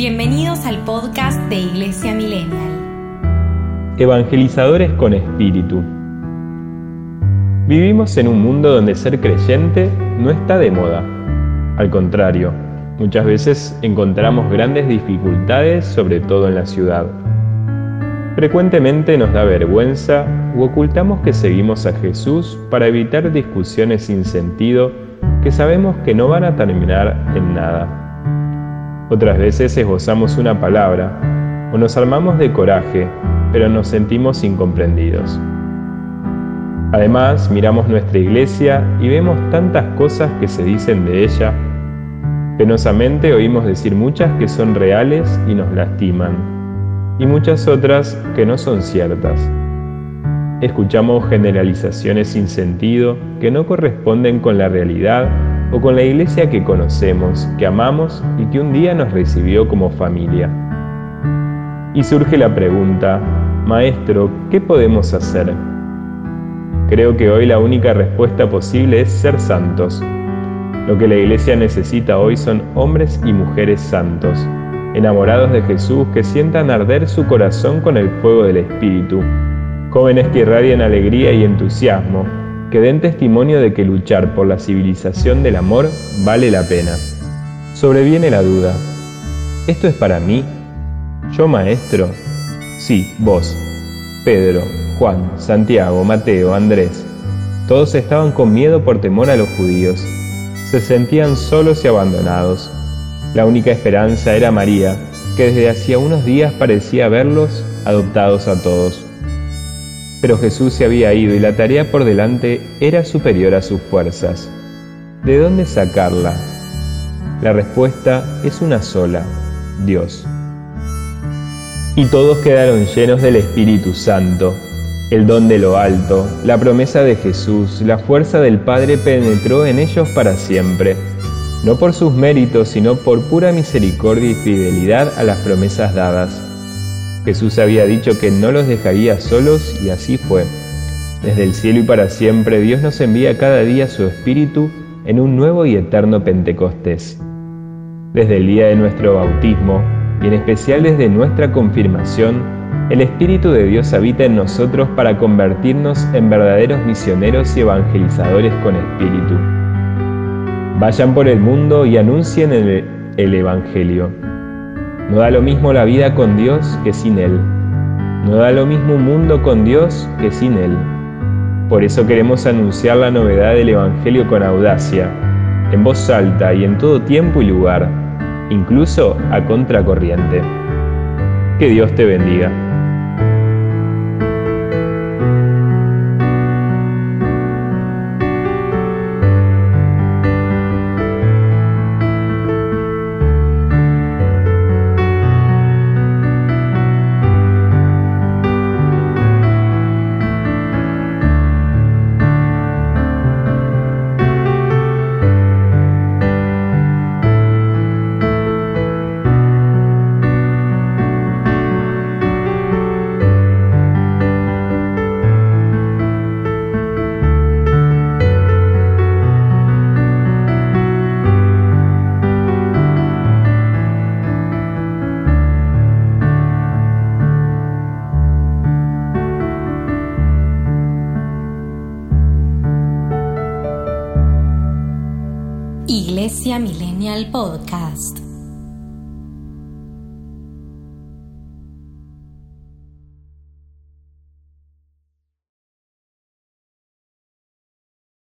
Bienvenidos al podcast de Iglesia Millennial. Evangelizadores con espíritu. Vivimos en un mundo donde ser creyente no está de moda. Al contrario, muchas veces encontramos grandes dificultades, sobre todo en la ciudad. Frecuentemente nos da vergüenza u ocultamos que seguimos a Jesús para evitar discusiones sin sentido que sabemos que no van a terminar en nada. Otras veces esbozamos una palabra o nos armamos de coraje, pero nos sentimos incomprendidos. Además, miramos nuestra iglesia y vemos tantas cosas que se dicen de ella. Penosamente oímos decir muchas que son reales y nos lastiman, y muchas otras que no son ciertas. Escuchamos generalizaciones sin sentido que no corresponden con la realidad o con la iglesia que conocemos, que amamos y que un día nos recibió como familia. Y surge la pregunta, Maestro, ¿qué podemos hacer? Creo que hoy la única respuesta posible es ser santos. Lo que la iglesia necesita hoy son hombres y mujeres santos, enamorados de Jesús que sientan arder su corazón con el fuego del Espíritu, jóvenes que irradian alegría y entusiasmo, que den testimonio de que luchar por la civilización del amor vale la pena. Sobreviene la duda. ¿Esto es para mí? ¿Yo maestro? Sí, vos. Pedro, Juan, Santiago, Mateo, Andrés. Todos estaban con miedo por temor a los judíos. Se sentían solos y abandonados. La única esperanza era María, que desde hacía unos días parecía verlos adoptados a todos. Pero Jesús se había ido y la tarea por delante era superior a sus fuerzas. ¿De dónde sacarla? La respuesta es una sola, Dios. Y todos quedaron llenos del Espíritu Santo. El don de lo alto, la promesa de Jesús, la fuerza del Padre penetró en ellos para siempre, no por sus méritos, sino por pura misericordia y fidelidad a las promesas dadas. Jesús había dicho que no los dejaría solos y así fue. Desde el cielo y para siempre Dios nos envía cada día su Espíritu en un nuevo y eterno Pentecostés. Desde el día de nuestro bautismo y en especial desde nuestra confirmación, el Espíritu de Dios habita en nosotros para convertirnos en verdaderos misioneros y evangelizadores con Espíritu. Vayan por el mundo y anuncien el, el Evangelio. No da lo mismo la vida con Dios que sin Él. No da lo mismo un mundo con Dios que sin Él. Por eso queremos anunciar la novedad del Evangelio con audacia, en voz alta y en todo tiempo y lugar, incluso a contracorriente. Que Dios te bendiga. Iglesia Millennial Podcast.